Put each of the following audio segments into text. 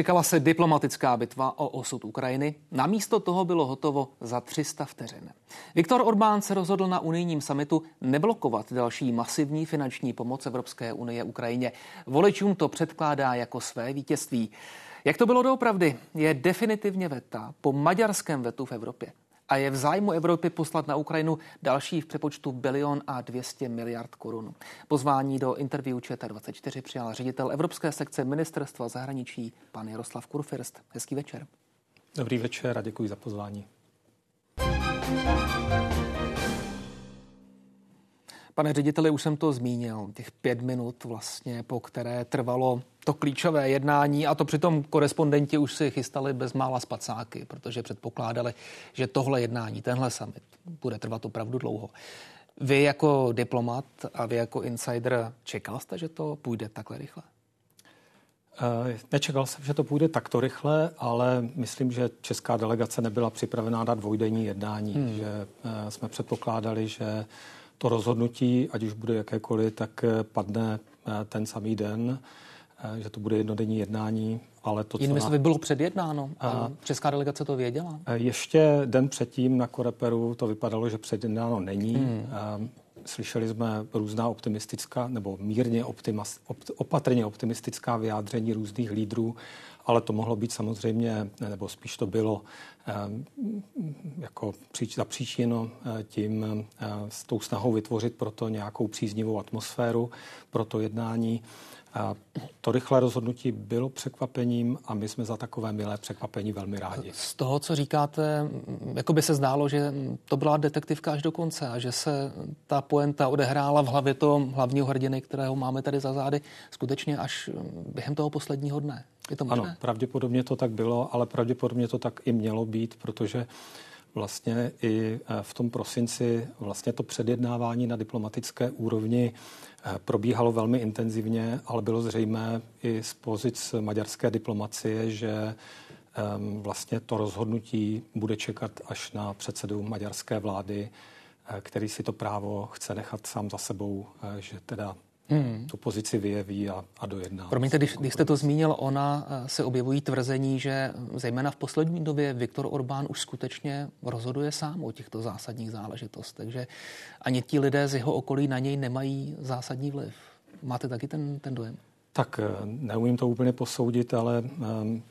Čekala se diplomatická bitva o osud Ukrajiny. Namísto toho bylo hotovo za 300 vteřin. Viktor Orbán se rozhodl na unijním samitu neblokovat další masivní finanční pomoc Evropské unie Ukrajině. Voličům to předkládá jako své vítězství. Jak to bylo doopravdy? Je definitivně veta po maďarském vetu v Evropě a je v zájmu Evropy poslat na Ukrajinu další v přepočtu bilion a 200 miliard korun. Pozvání do interview ČT24 přijal ředitel Evropské sekce ministerstva zahraničí pan Jaroslav Kurfirst. Hezký večer. Dobrý večer a děkuji za pozvání. Pane řediteli, už jsem to zmínil, těch pět minut vlastně, po které trvalo to klíčové jednání a to přitom korespondenti už si chystali bezmála spacáky, protože předpokládali, že tohle jednání, tenhle summit bude trvat opravdu dlouho. Vy jako diplomat a vy jako insider čekal jste, že to půjde takhle rychle? Eh, nečekal jsem, že to půjde takto rychle, ale myslím, že česká delegace nebyla připravená na dvojdenní jednání, hmm. že eh, jsme předpokládali, že to rozhodnutí, ať už bude jakékoliv, tak eh, padne ten samý den. Eh, že to bude jednodenní jednání, ale to, Jinými slovy, na... bylo předjednáno a česká delegace to věděla? Eh, ještě den předtím na Koreperu to vypadalo, že předjednáno není. Hmm. Eh, slyšeli jsme různá optimistická nebo mírně optimas, op, opatrně optimistická vyjádření různých lídrů, ale to mohlo být samozřejmě, nebo spíš to bylo jako zapříčino tím s tou snahou vytvořit proto nějakou příznivou atmosféru pro to jednání. A to rychlé rozhodnutí bylo překvapením a my jsme za takové milé překvapení velmi rádi. Z toho, co říkáte, jako by se zdálo, že to byla detektivka až do konce a že se ta poenta odehrála v hlavě toho hlavního hrdiny, kterého máme tady za zády, skutečně až během toho posledního dne. Je to možné? Ano, pravděpodobně to tak bylo, ale pravděpodobně to tak i mělo být, protože vlastně i eh, v tom prosinci vlastně to předjednávání na diplomatické úrovni eh, probíhalo velmi intenzivně, ale bylo zřejmé i z pozic maďarské diplomacie, že ehm, vlastně to rozhodnutí bude čekat až na předsedu maďarské vlády, který si to právo chce nechat sám za sebou, že teda hmm. tu pozici vyjeví a, a dojedná. Promiňte, když, když jste to zmínil, ona eh, se objevují tvrzení, že zejména v poslední době Viktor Orbán už skutečně rozhoduje sám o těchto zásadních záležitostech, takže ani ti lidé z jeho okolí na něj nemají zásadní vliv. Máte taky ten, ten dojem? Tak eh, neumím to úplně posoudit, ale um,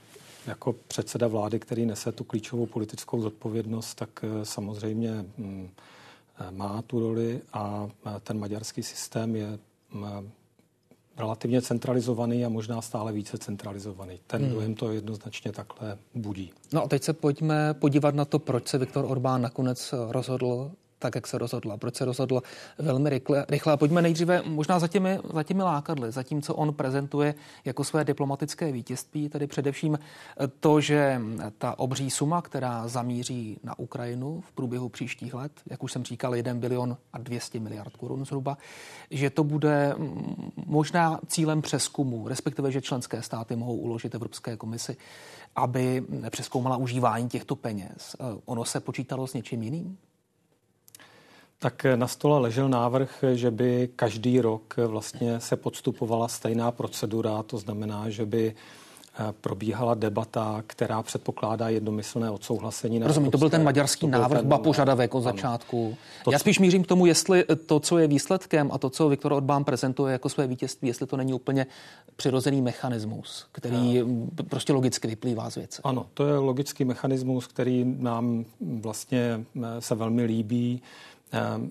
jako předseda vlády, který nese tu klíčovou politickou zodpovědnost, tak eh, samozřejmě um, má tu roli a ten maďarský systém je relativně centralizovaný a možná stále více centralizovaný. Ten hmm. dojem to jednoznačně takhle budí. No a teď se pojďme podívat na to, proč se Viktor Orbán nakonec rozhodl tak, jak se rozhodla. Proč se rozhodla velmi rychle. rychle. Pojďme nejdříve možná za těmi, za těmi lákadly, za tím, co on prezentuje jako své diplomatické vítězství, tedy především to, že ta obří suma, která zamíří na Ukrajinu v průběhu příštích let, jak už jsem říkal, 1 bilion a 200 miliard korun zhruba, že to bude možná cílem přeskumu, respektive, že členské státy mohou uložit Evropské komisi, aby přeskoumala užívání těchto peněz. Ono se počítalo s něčím jiným? Tak na stole ležel návrh, že by každý rok vlastně se podstupovala stejná procedura, to znamená, že by eh, probíhala debata, která předpokládá jednomyslné odsouhlasení. Na Rozumím, to byl ten maďarský to návrh, ba požadavek od začátku. To, Já spíš mířím k tomu, jestli to, co je výsledkem a to, co Viktor Orbán prezentuje jako své vítězství, jestli to není úplně přirozený mechanismus, který no. prostě logicky vyplývá z věce. Ano, to je logický mechanismus, který nám vlastně eh, se velmi líbí.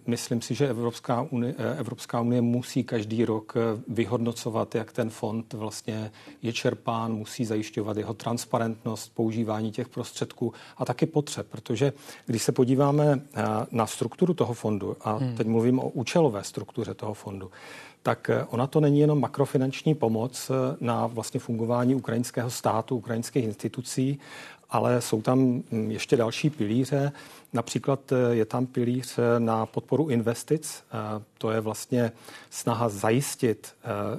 Myslím si, že Evropská unie, eh, Evropská unie musí každý rok eh, vyhodnocovat, jak ten fond vlastně je čerpán, musí zajišťovat jeho transparentnost, používání těch prostředků a taky potřeb, protože když se podíváme eh, na strukturu toho fondu, a hmm. teď mluvím o účelové struktuře toho fondu, tak ona to není jenom makrofinanční pomoc na vlastně fungování ukrajinského státu, ukrajinských institucí, ale jsou tam hm, ještě další pilíře. Například eh, je tam pilíř eh, na podporu investic. Eh, to je vlastně snaha zajistit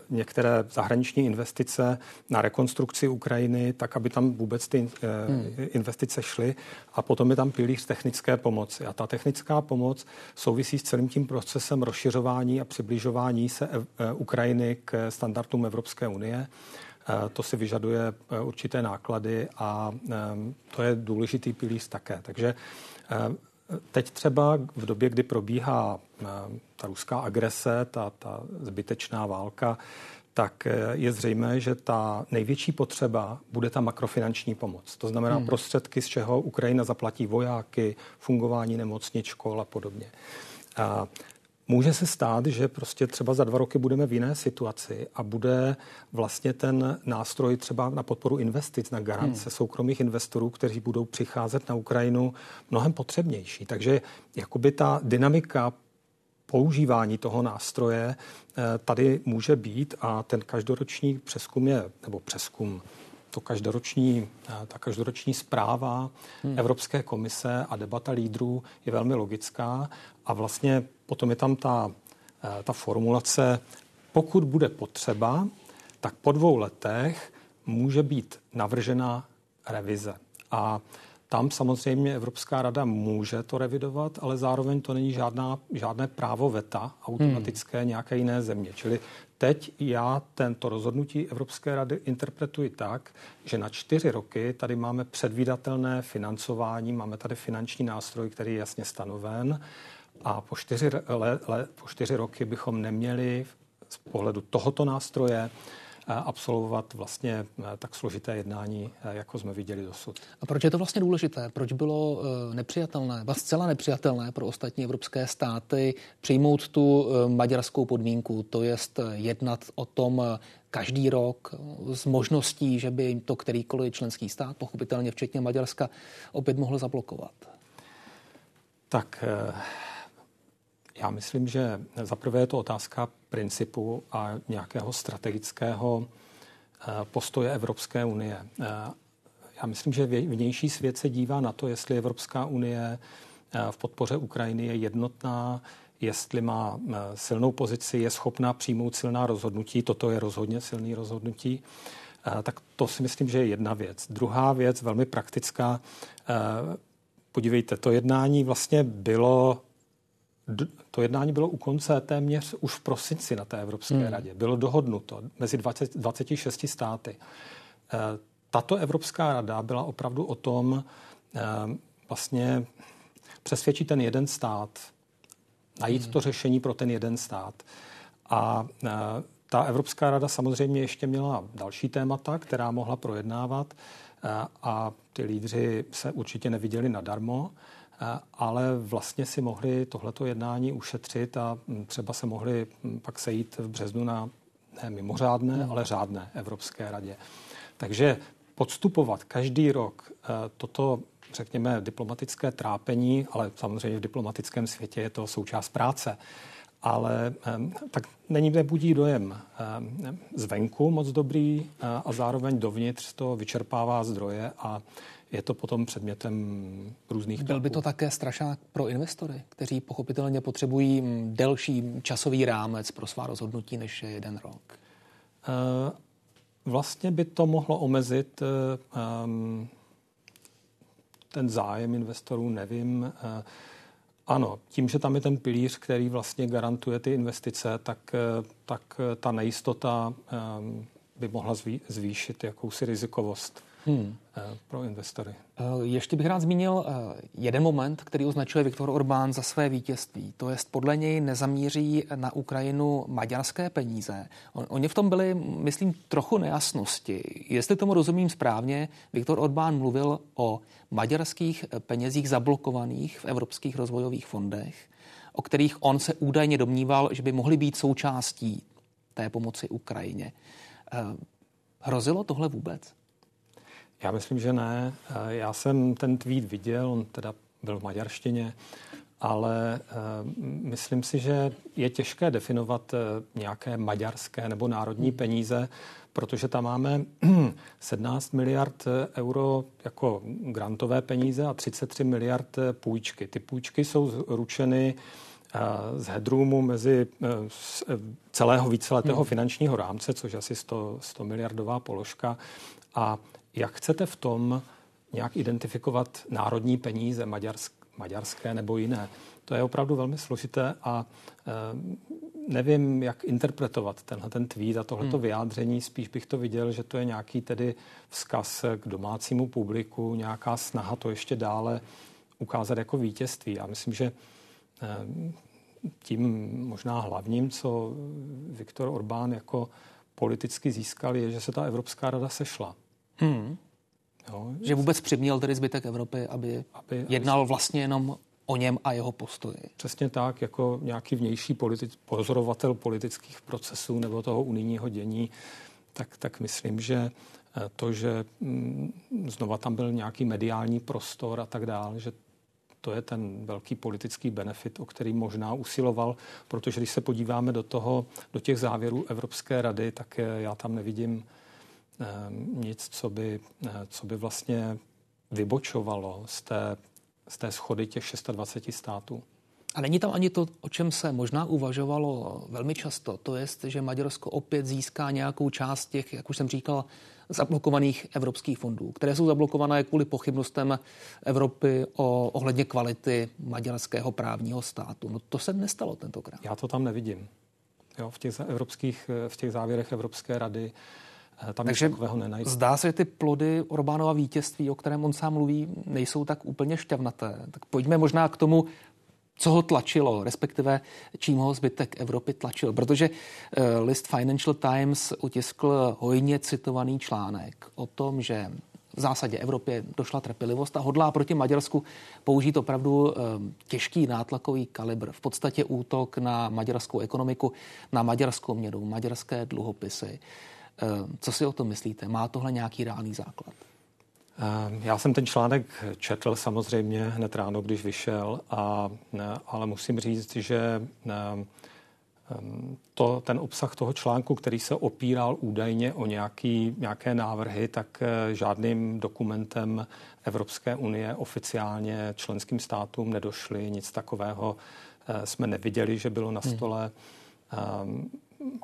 některé zahraniční investice na rekonstrukci Ukrajiny, tak, aby tam vůbec ty hmm. investice šly. A potom je tam pilíř technické pomoci. A ta technická pomoc souvisí s celým tím procesem rozšiřování a přibližování se Ukrajiny k standardům Evropské unie. To si vyžaduje určité náklady a to je důležitý pilíř také. Takže Teď třeba v době, kdy probíhá ta ruská agrese, ta, ta zbytečná válka, tak je zřejmé, že ta největší potřeba bude ta makrofinanční pomoc. To znamená hmm. prostředky, z čeho Ukrajina zaplatí vojáky, fungování nemocnic, škol a podobně. A Může se stát, že prostě třeba za dva roky budeme v jiné situaci a bude vlastně ten nástroj třeba na podporu investic, na garance hmm. soukromých investorů, kteří budou přicházet na Ukrajinu mnohem potřebnější. Takže jakoby ta dynamika používání toho nástroje eh, tady může být a ten každoroční přeskum je, nebo přeskum, to každoroční, eh, ta každoroční zpráva hmm. Evropské komise a debata lídrů je velmi logická a vlastně potom je tam ta, eh, ta formulace, pokud bude potřeba, tak po dvou letech může být navržena revize. A tam samozřejmě Evropská rada může to revidovat, ale zároveň to není žádná, žádné právo veta automatické hmm. nějaké jiné země. Čili teď já tento rozhodnutí Evropské rady interpretuji tak, že na čtyři roky tady máme předvídatelné financování, máme tady finanční nástroj, který je jasně stanoven a po čtyři, le, le, po čtyři roky bychom neměli z pohledu tohoto nástroje absolvovat vlastně tak složité jednání, jako jsme viděli dosud. A proč je to vlastně důležité? Proč bylo nepřijatelné, vlastně zcela nepřijatelné pro ostatní evropské státy přijmout tu maďarskou podmínku, to jest jednat o tom každý rok s možností, že by to kterýkoliv členský stát, pochopitelně včetně Maďarska, opět mohl zablokovat? Tak já myslím, že zaprvé je to otázka principu a nějakého strategického eh, postoje Evropské unie. Eh, já myslím, že vnější svět se dívá na to, jestli Evropská unie eh, v podpoře Ukrajiny je jednotná, jestli má silnou pozici, je schopná přijmout silná rozhodnutí. Toto je rozhodně silný rozhodnutí. Tak to si myslím, že je jedna věc. Druhá věc, velmi praktická. Podívejte, to jednání vlastně bylo to jednání bylo u konce téměř už v prosinci na té Evropské hmm. radě. Bylo dohodnuto mezi 20, 26 státy. Eh, tato Evropská rada byla opravdu o tom eh, vlastně přesvědčit ten jeden stát, najít hmm. to řešení pro ten jeden stát. A eh, ta Evropská rada samozřejmě ještě měla další témata, která mohla projednávat a ty lídři se určitě neviděli nadarmo ale vlastně si mohli tohleto jednání ušetřit a mm, třeba se mohli mm, pak sejít v březnu na ne mimořádné, hmm. ale řádné Evropské radě. Takže podstupovat každý rok e, toto, řekněme, diplomatické trápení, ale samozřejmě v diplomatickém světě je to součást práce, ale tak není nebudí dojem zvenku moc dobrý e, a zároveň dovnitř to vyčerpává zdroje a je to potom předmětem různých Byl by to také strašák pro investory, kteří pochopitelně potřebují mm, delší časový rámec pro svá rozhodnutí než je jeden rok? Eh, vlastně by to mohlo omezit eh, ehm, ten zájem investorů, nevím. Eh, ano, tím, že tam je ten pilíř, který vlastně garantuje ty investice, tak, tak ta nejistota ehm, by mohla zvýšit jakousi rizikovost hmm. Eh, pro investory. Eh, ještě bych rád zmínil eh, jeden moment, který označuje Viktor Orbán za své vítězství. To je, podle něj nezamíří na Ukrajinu maďarské peníze. Oni v tom byli, myslím, trochu nejasnosti. Jestli tomu rozumím správně, Viktor Orbán mluvil o maďarských penězích zablokovaných v evropských rozvojových fondech, o kterých on se údajně domníval, že by mohly být součástí té pomoci Ukrajině. Hrozilo tohle vůbec? Já myslím, že ne. Já jsem ten tweet viděl, on teda byl v maďarštině, ale eh, myslím si, že je těžké definovat eh, nějaké maďarské nebo národní peníze, protože tam máme 17 miliard eh, euro jako grantové peníze a 33 miliard půjčky. Ty půjčky jsou ručeny z headroomu mezi celého víceletého hmm. finančního rámce, což asi 100, 100 miliardová položka. A jak chcete v tom nějak identifikovat národní peníze, maďarsk, maďarské nebo jiné? To je opravdu velmi složité a e, nevím, jak interpretovat tenhle ten tweet a tohleto hmm. vyjádření. Spíš bych to viděl, že to je nějaký tedy vzkaz k domácímu publiku, nějaká snaha to ještě dále ukázat jako vítězství. Já myslím, že eh, tím možná hlavním, co Viktor Orbán jako politicky získal, je, že se ta Evropská rada sešla. Hmm. Jo, že vůbec přiměl tedy zbytek Evropy, aby, aby jednal vlastně jenom o něm a jeho postoji. Přesně tak, jako nějaký vnější politi- pozorovatel politických procesů nebo toho unijního dění, tak, tak myslím, že eh, to, že mm, znova tam byl nějaký mediální prostor a tak dále, že to je ten velký politický benefit, o který možná usiloval, protože když se podíváme do toho, do těch závěrů Evropské rady, tak já tam nevidím eh, nic, co by, eh, co by vlastně vybočovalo z té, z té schody těch 26 států. A není tam ani to, o čem se možná uvažovalo velmi často, to je, že Maďarsko opět získá nějakou část těch, jak už jsem říkal, zablokovaných evropských fondů, které jsou zablokované kvůli pochybnostem Evropy o ohledně kvality maďarského právního státu. No to se nestalo tentokrát. Já to tam nevidím. Jo, v, těch evropských, v těch závěrech Evropské rady eh, tam Takže zdá se, že ty plody Orbánova vítězství, o kterém on sám mluví, nejsou tak úplně šťavnaté. Tak pojďme možná k tomu, co ho tlačilo, respektive čím ho zbytek Evropy tlačil. Protože eh, list Financial Times utiskl hojně citovaný článek o tom, že v zásadě Evropě došla trpělivost a hodlá proti Maďarsku použít opravdu eh, těžký nátlakový kalibr. V podstatě útok na maďarskou ekonomiku, na maďarskou měnu, maďarské dluhopisy. Eh, co si o tom myslíte? Má tohle nějaký reálný základ? Ehm, já jsem ten článek četl samozřejmě hned ráno, když vyšel, a, ale musím říct, že ehm, ehm, to, ten obsah toho článku, který se opíral údajně o nějaký, nějaké návrhy, tak eh, žádným dokumentem Evropské unie oficiálně členským státům nedošly. Nic takového eh, jsme neviděli, že bylo na hmm. stole. Hmm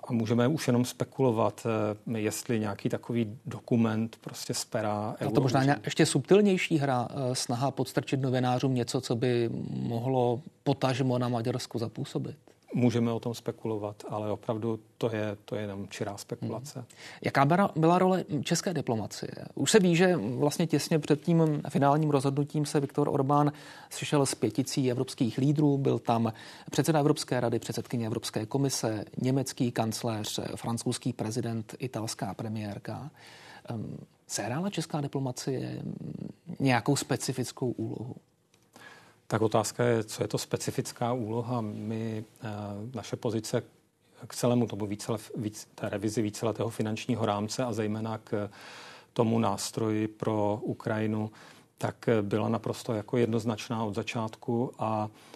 a můžeme už jenom spekulovat, eh, jestli nějaký takový dokument prostě z pera. A to možná ještě subtilnější hra, eh, snaha podstrčit novinářům něco, co by mohlo potažmo na Maďarsku zapůsobit můžeme o tom spekulovat, ale opravdu to je, to je jenom čirá spekulace. Hmm. Jaká byla, byla role české diplomacie? Už se ví, že vlastně těsně před tím finálním rozhodnutím se Viktor Orbán slyšel s pěticí evropských lídrů. Byl tam předseda Evropské rady, předsedkyně Evropské komise, německý kancléř, francouzský prezident, italská premiérka. Ehm, sehrála česká diplomacie nějakou specifickou úlohu? Tak otázka je, co je to specifická úloha. My, eh, naše pozice k celému tomu více, víc, té revizi víceletého finančního rámce a zejména k tomu nástroji pro Ukrajinu, tak byla naprosto jako jednoznačná od začátku a Eh,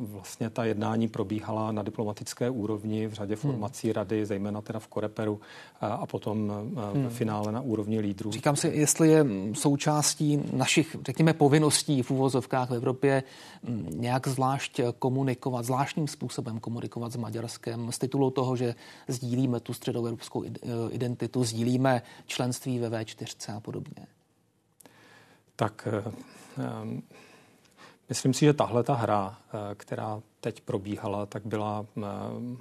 vlastně ta jednání probíhala na diplomatické úrovni v řadě hmm. formací hmm. rady, zejména teda v Koreperu eh, a potom eh, hmm. v finále na úrovni lídrů. Říkám si, jestli je součástí našich, řekněme, povinností v úvozovkách v Evropě hm, nějak zvlášť komunikovat, zvláštním způsobem komunikovat s Maďarskem z titulu toho, že sdílíme tu středoevropskou identitu, sdílíme členství ve V4 a podobně. Tak um, Myslím si, že tahle ta hra, eh, která teď probíhala, tak byla eh,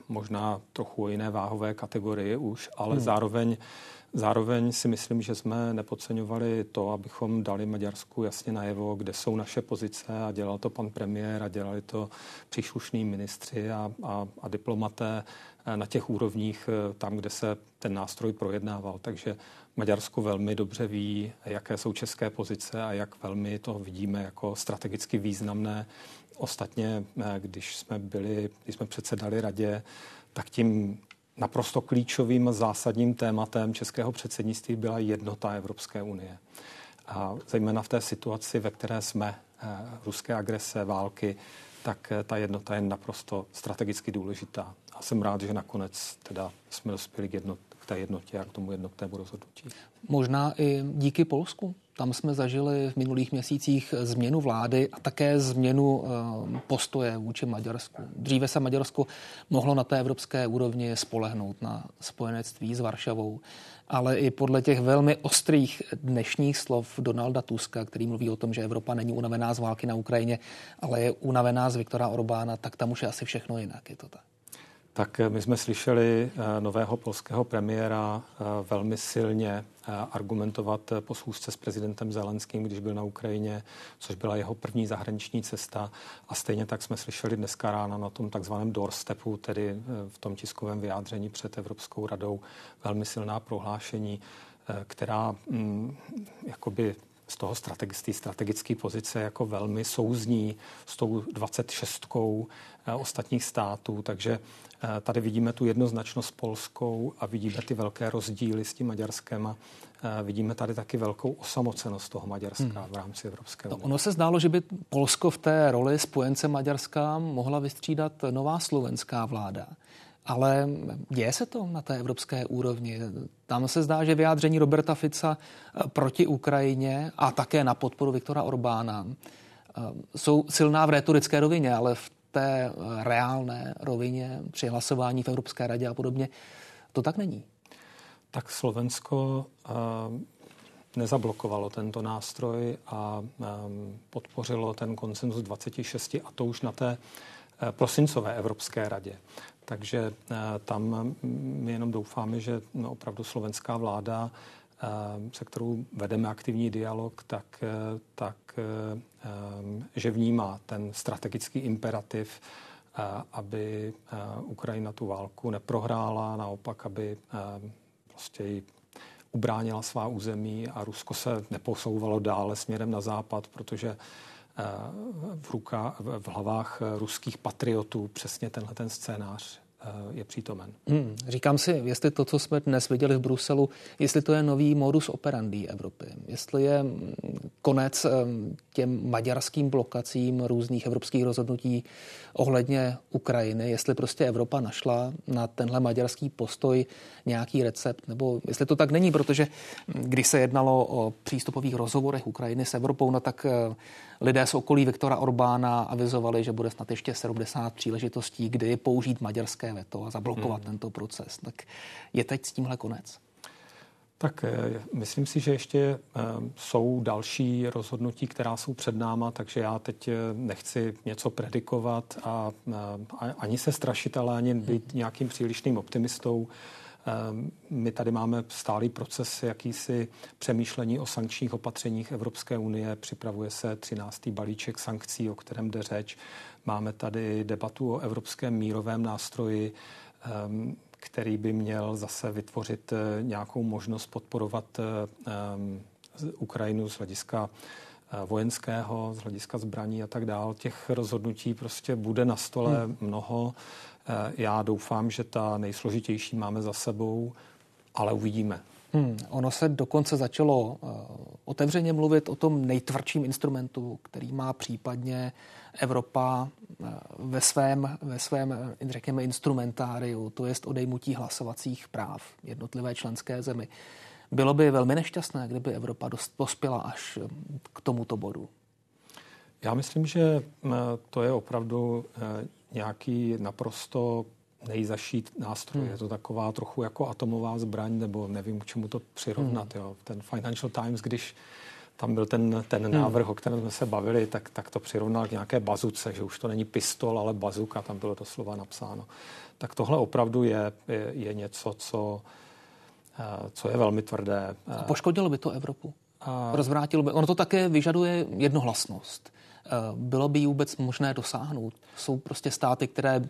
možná trochu jiné váhové kategorie už, ale hmm. zároveň Zároveň si myslím, že jsme nepodceňovali to, abychom dali Maďarsku jasně najevo, kde jsou naše pozice a dělal to pan premiér a dělali to příslušní ministři a, a, a diplomaté eh, na těch úrovních, tam, kde se ten nástroj projednával. Takže Maďarsko velmi dobře ví, jaké jsou české pozice a jak velmi to vidíme jako strategicky významné. Ostatně, eh, když jsme byli, když jsme předsedali radě, tak tím naprosto klíčovým zásadním tématem českého předsednictví byla jednota Evropské unie. A zejména v té situaci, ve které jsme, eh, ruské agrese, války, tak eh, ta jednota je naprosto strategicky důležitá. A jsem rád, že nakonec teda jsme dospěli k jednotě té jednotě a k tomu jednotnému rozhodnutí. Možná i díky Polsku. Tam jsme zažili v minulých měsících změnu vlády a také změnu eh, postoje vůči Maďarsku. Dříve se Maďarsko mohlo na té evropské úrovni spolehnout na spojenectví s Varšavou, ale i podle těch velmi ostrých dnešních slov Donalda Tuska, který mluví o tom, že Evropa není unavená z války na Ukrajině, ale je unavená z Viktora Orbána, tak tam už je asi všechno jinak, je to tak. Tak my jsme slyšeli nového polského premiéra velmi silně argumentovat po schůzce s prezidentem Zelenským, když byl na Ukrajině, což byla jeho první zahraniční cesta. A stejně tak jsme slyšeli dneska ráno na tom takzvaném doorstepu, tedy v tom tiskovém vyjádření před Evropskou radou, velmi silná prohlášení, která mm, jakoby z toho strategické strategické pozice jako velmi souzní s tou 26 eh, ostatních států, takže eh, tady vidíme tu jednoznačnost polskou a vidíme ty velké rozdíly s tím Maďarskem a eh, vidíme tady taky velkou osamocenost toho Maďarska hmm. v rámci Evropské no, unie. No, ono se zdálo, že by Polsko v té roli spojence Maďarska mohla vystřídat nová slovenská vláda. Ale děje se to na té evropské úrovni. Tam se zdá, že vyjádření Roberta Fica eh, proti Ukrajině a také na podporu Viktora Orbána eh, jsou silná v retorické rovině, ale v té eh, reálné rovině při hlasování v Evropské radě a podobně to tak není. Tak Slovensko nezablokovalo tento nástroj a podpořilo ten konsenzus 26 a to už na té prosincové Evropské radě. Takže eh, tam my jenom doufáme, že no, opravdu slovenská vláda, eh, se kterou vedeme aktivní dialog, tak, eh, tak že vnímá ten strategický imperativ, aby Ukrajina tu válku neprohrála, naopak, aby prostě ji ubránila svá území a Rusko se neposouvalo dále směrem na západ, protože v, ruka, v hlavách ruských patriotů přesně tenhle ten scénář. eh, je přítomen. Hmm, říkám si, jestli to, co jsme dnes viděli v Bruselu, jestli to je nový modus operandi Evropy, jestli je mm, konec eh, těm maďarským blokacím různých evropských rozhodnutí ohledně Ukrajiny, jestli prostě Evropa našla na tenhle maďarský postoj nějaký recept, nebo jestli to tak není, protože když se jednalo o přístupových rozhovorech Ukrajiny s Evropou, no tak eh, lidé z okolí Viktora Orbána avizovali, že bude snad ještě 70 příležitostí, kdy použít maďarské veto a zablokovat hmm. tento proces. Tak je teď s tímhle konec? Tak eh, myslím si, že ještě eh, jsou další rozhodnutí, která jsou před náma, takže já teď eh, nechci něco predikovat a ani se strašit, ale ani být nějakým přílišným optimistou. My tady máme stálý proces jakýsi přemýšlení o sankčních opatřeních Evropské unie. Připravuje se 13. balíček sankcí, o kterém jde řeč. Máme tady debatu o evropském mírovém nástroji ehm, který by měl zase vytvořit eh, nějakou možnost podporovat eh, eh, Ukrajinu z hlediska vojenského, z hlediska zbraní a tak dál. Těch rozhodnutí prostě bude na stole hmm. mnoho. Já doufám, že ta nejsložitější máme za sebou, ale uvidíme. Hmm, ono se dokonce začalo uh, otevřeně mluvit o tom nejtvrdším instrumentu, který má případně Evropa uh, ve svém, ve svém řekněme, instrumentáriu, to je odejmutí hlasovacích práv jednotlivé členské zemi. Bylo by velmi nešťastné, kdyby Evropa dost pospěla až k tomuto bodu. Já myslím, že to je opravdu nějaký naprosto nejzašít nástroj. Hmm. Je to taková trochu jako atomová zbraň, nebo nevím, k čemu to přirovnat. Hmm. Jo. Ten Financial Times, když tam byl ten, ten hmm. návrh, o kterém jsme se bavili, tak, tak to přirovnal k nějaké bazuce, že už to není pistol, ale bazuka, tam bylo to slova napsáno. Tak tohle opravdu je, je, je něco, co, eh, co je velmi tvrdé. A poškodilo by to Evropu? A... Rozvrátilo by. Ono to také vyžaduje jednohlasnost. Eh, bylo by ji vůbec možné dosáhnout? Jsou prostě státy, které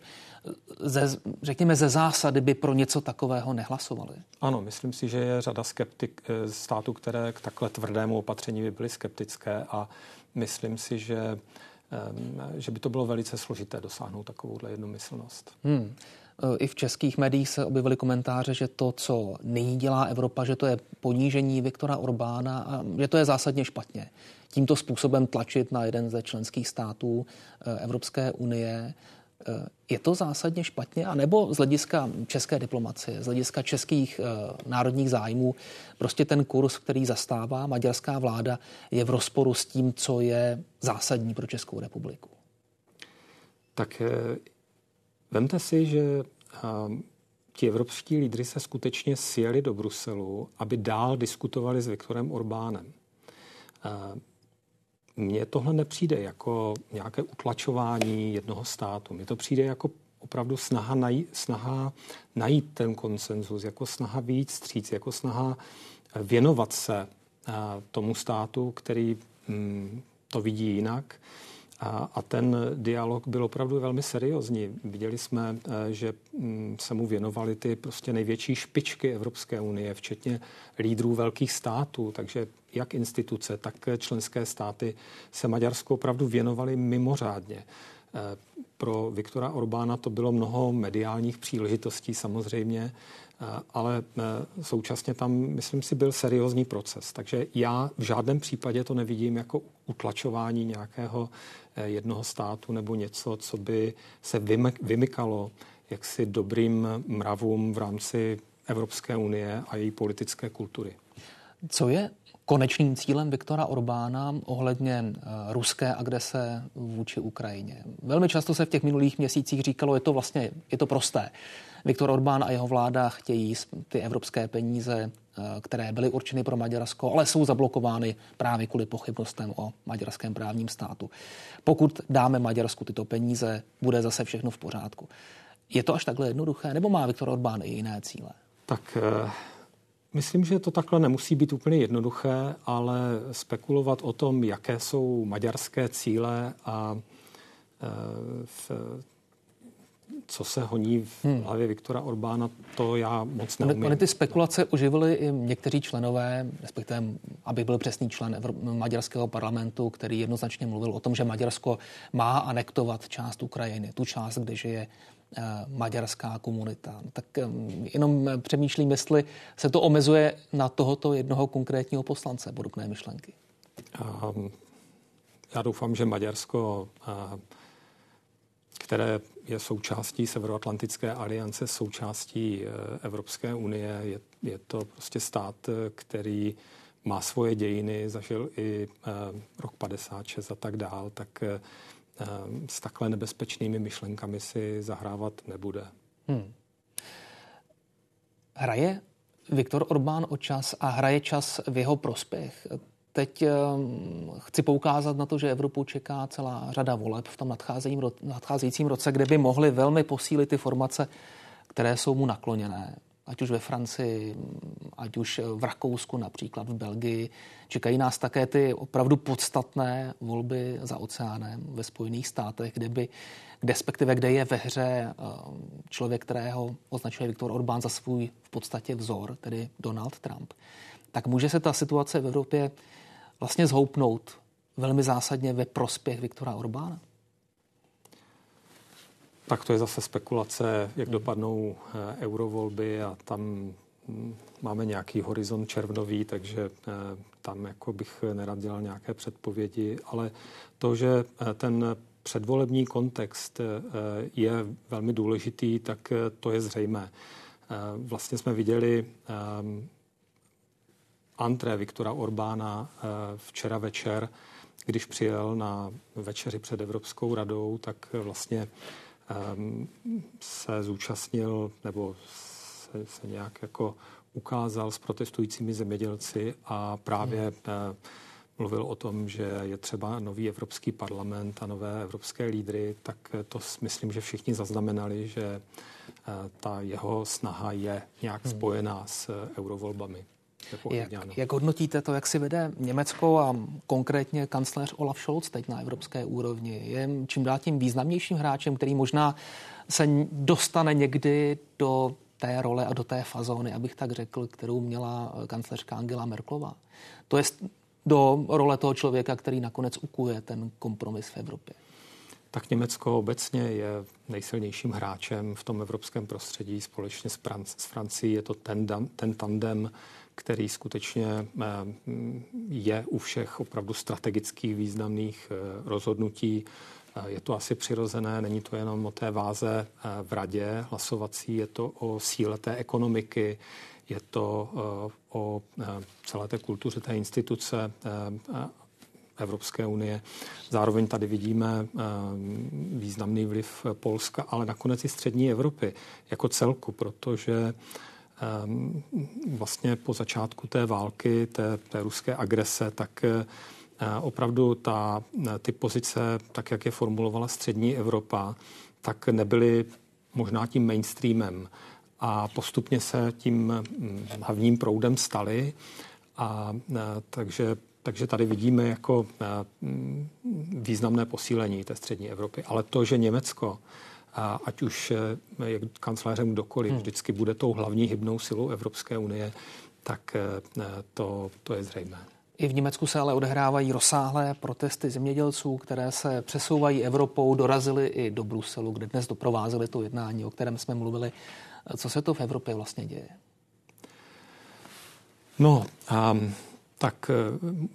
ze, řekněme ze zásady by pro něco takového nehlasovali? Ano, myslím si, že je řada skeptik, eh, států, které k takhle tvrdému opatření by byly skeptické a myslím si, že, že by to bylo velice složité dosáhnout takovouhle jednomyslnost. Hmm. Eh, I v českých médiích se objevily komentáře, že to, co nyní dělá Evropa, že to je ponížení Viktora Orbána a že to je zásadně špatně. Tímto způsobem tlačit na jeden ze členských států eh, Evropské unie. Eh, je to zásadně špatně, anebo z hlediska české diplomacie, z hlediska českých národních zájmů, prostě ten kurz, který zastává maďarská vláda, je v rozporu s tím, co je zásadní pro Českou republiku? Tak Vemte si, že um, ti evropští lídry se skutečně sjeli do Bruselu, aby dál diskutovali s Viktorem Orbánem. Uh, mně tohle nepřijde jako nějaké utlačování jednoho státu. Mně to přijde jako opravdu snaha najít, snaha najít ten konsenzus, jako snaha víc stříc, jako snaha věnovat se tomu státu, který mm, to vidí jinak. A, a ten dialog byl opravdu velmi seriózní. Viděli jsme, e, že mm, se mu věnovaly ty prostě největší špičky Evropské unie, včetně lídrů velkých států, takže jak instituce, tak členské státy se Maďarsku opravdu věnovali mimořádně. E, pro Viktora Orbána to bylo mnoho mediálních příležitostí samozřejmě, Eh, ale eh, současně tam, myslím si, byl seriózní proces. Takže já v žádném případě to nevidím jako utlačování nějakého eh, jednoho státu nebo něco, co by se vymykalo jaksi dobrým mravům v rámci Evropské unie a její politické kultury. Co je konečným cílem Viktora Orbána ohledně ruské agrese vůči Ukrajině? Velmi často se v těch minulých měsících říkalo, je to vlastně je to prosté. Viktor Orbán a jeho vláda chtějí ty evropské peníze, eh, které byly určeny pro Maďarsko, ale jsou zablokovány právě kvůli pochybnostem o maďarském právním státu. Pokud dáme Maďarsku tyto peníze, bude zase všechno v pořádku. Je to až takhle jednoduché, nebo má Viktor Orbán i jiné cíle? Tak eh, Myslím, že to takhle nemusí být úplně jednoduché, ale spekulovat o tom, jaké jsou maďarské cíle a eh, v co se honí v hmm. hlavě Viktora Orbána, to já moc neumím. Ony ty spekulace uživili i někteří členové, respektive, aby byl přesný člen Evro- maďarského parlamentu, který jednoznačně mluvil o tom, že Maďarsko má anektovat část Ukrajiny, tu část, kde žije uh, maďarská komunita. Tak um, jenom přemýšlím, jestli se to omezuje na tohoto jednoho konkrétního poslance podobné myšlenky. Um, já doufám, že Maďarsko uh, které je součástí Severoatlantické aliance, součástí eh, Evropské unie. Je, je to prostě stát, eh, který má svoje dějiny, zažil i eh, rok 56 a tak dál, tak s takhle nebezpečnými myšlenkami si zahrávat nebude. Hmm. Hraje Viktor Orbán o čas a hraje čas v jeho prospěch. Teď ehm, chci poukázat na to, že Evropu čeká celá řada voleb v tom nadcházejícím roce, kde by mohly velmi posílit ty formace, které jsou mu nakloněné. Ať už ve Francii, ať už v Rakousku, například v Belgii. Čekají nás také ty opravdu podstatné volby za oceánem ve Spojených státech, kde by, kde, respektive kde je ve hře ehm, člověk, kterého označuje Viktor Orbán za svůj v podstatě vzor, tedy Donald Trump. Tak může se ta situace v Evropě vlastně zhoupnout velmi zásadně ve prospěch Viktora Orbána? Tak to je zase spekulace, jak dopadnou eh, eurovolby a tam hm, máme nějaký horizont červnový, takže eh, tam jako bych nerad dělal nějaké předpovědi, ale to, že eh, ten předvolební kontext je velmi důležitý, tak to je zřejmé. Vlastně jsme viděli antré Viktora Orbána eh, včera večer, když přijel na večeři před Evropskou radou, tak vlastně ehm, se zúčastnil nebo se, se nějak jako ukázal s protestujícími zemědělci a právě hmm. Eh, mluvil o tom, že je třeba nový Evropský parlament a nové evropské lídry, tak to myslím, že všichni zaznamenali, že eh, ta jeho snaha je nějak hmm. spojená s eurovolbami. Jak, jak hodnotíte to, jak si vede Německo a konkrétně kancléř Olaf Scholz teď na evropské úrovni? Je čím dál tím významnějším hráčem, který možná se dostane někdy do té role a do té fazóny, abych tak řekl, kterou měla kancléřka Angela Merklová. To je do role toho člověka, který nakonec ukuje ten kompromis v Evropě. Tak Německo obecně je nejsilnějším hráčem v tom evropském prostředí. Společně s, Franc- s Francií je to ten, ten tandem který skutečně eh, je u všech opravdu strategických významných eh, rozhodnutí. Eh, je to asi přirozené, není to jenom o té váze v radě hlasovací, je to o síle té ekonomiky, je to o celé té kultuře té instituce Evropské unie. Zároveň tady vidíme významný vliv Polska, ale nakonec i střední Evropy jako celku, protože vlastně po začátku té války, té, té ruské agrese, tak eh, opravdu ta, ty pozice, tak jak je formulovala střední Evropa, tak nebyly možná tím mainstreamem a postupně se tím hm, hlavním proudem stali. A takže takže tady vidíme jako hm, významné posílení té střední Evropy. Ale to, že Německo, ať už je kancelářem kdokoliv, hmm. vždycky bude tou hlavní hybnou silou Evropské unie, tak to, to je zřejmé. I v Německu se ale odehrávají rozsáhlé protesty zemědělců, které se přesouvají Evropou, dorazily i do Bruselu, kde dnes doprovázely to jednání, o kterém jsme mluvili. Co se to v Evropě vlastně děje? No, um, tak uh,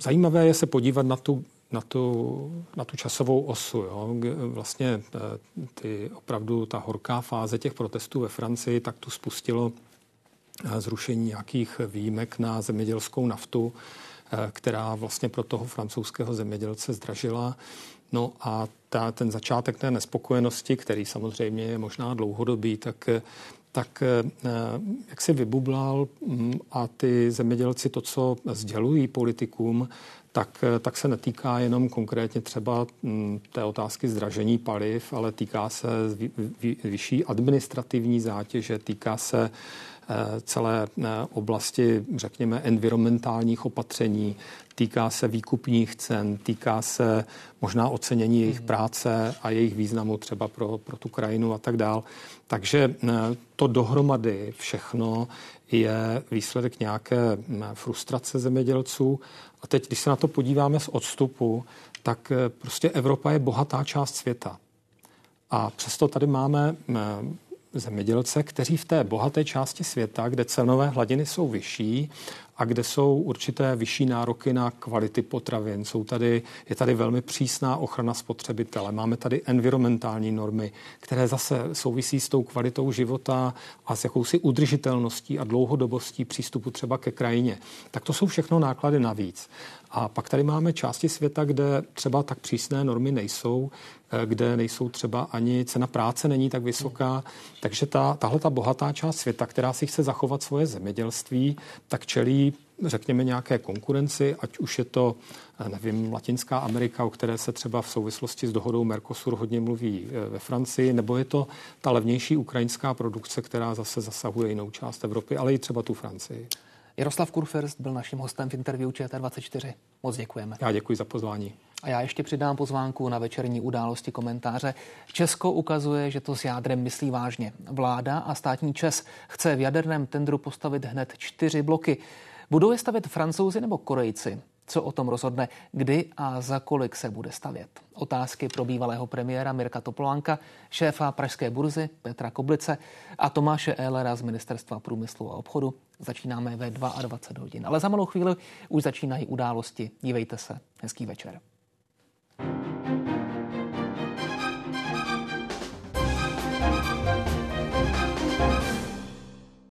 zajímavé je se podívat na tu, na tu, na tu časovou osu. Jo. Vlastně uh, ty, opravdu ta horká fáze těch protestů ve Francii, tak tu spustilo uh, zrušení nějakých výjimek na zemědělskou naftu, Eh, která vlastně pro toho francouzského zemědělce zdražila. No a ta, ten začátek té nespokojenosti, který samozřejmě je možná dlouhodobý, tak tak eh, jak si vybublal mm, a ty zemědělci to, co sdělují politikům, tak, eh, tak se netýká jenom konkrétně třeba mm, té otázky zdražení paliv, ale týká se vyšší administrativní zátěže, týká se Eh, celé eh, oblasti, řekněme, environmentálních opatření, týká se výkupních cen, týká se možná ocenění jejich hmm. práce a jejich významu třeba pro, pro tu krajinu a tak dál. Takže eh, to dohromady všechno je výsledek nějaké hm, frustrace zemědělců. A teď, když se na to podíváme z odstupu, tak prostě Evropa je bohatá část světa. A přesto tady máme zemědělce, kteří v té bohaté části světa, kde cenové hladiny jsou vyšší a kde jsou určité vyšší nároky na kvality potravin. Jsou tady, je tady velmi přísná ochrana spotřebitele. Máme tady environmentální normy, které zase souvisí s tou kvalitou života a s jakousi udržitelností a dlouhodobostí přístupu třeba ke krajině. Tak to jsou všechno náklady navíc. A pak tady máme části světa, kde třeba tak přísné normy nejsou, eh, kde nejsou třeba ani cena práce není tak vysoká. Takže ta, tahle ta bohatá část světa, která si chce zachovat svoje zemědělství, tak čelí řekněme, nějaké konkurenci, ať už je to, eh, nevím, Latinská Amerika, o které se třeba v souvislosti s dohodou Mercosur hodně mluví eh, ve Francii, nebo je to ta levnější ukrajinská produkce, která zase zasahuje jinou část Evropy, ale i třeba tu Francii. Jaroslav Kurfirst byl naším hostem v interview ČT24. Moc děkujeme. Já děkuji za pozvání. A já ještě přidám pozvánku na večerní události komentáře. Česko ukazuje, že to s jádrem myslí vážně. Vláda a státní Čes chce v jaderném tendru postavit hned čtyři bloky. Budou je stavět francouzi nebo korejci? Co o tom rozhodne, kdy a za kolik se bude stavět? Otázky pro bývalého premiéra Mirka Topolánka, šéfa Pražské burzy Petra Koblice a Tomáše Ehlera z Ministerstva průmyslu a obchodu. Začínáme ve 22 hodin. Ale za malou chvíli už začínají události. Dívejte se. Hezký večer.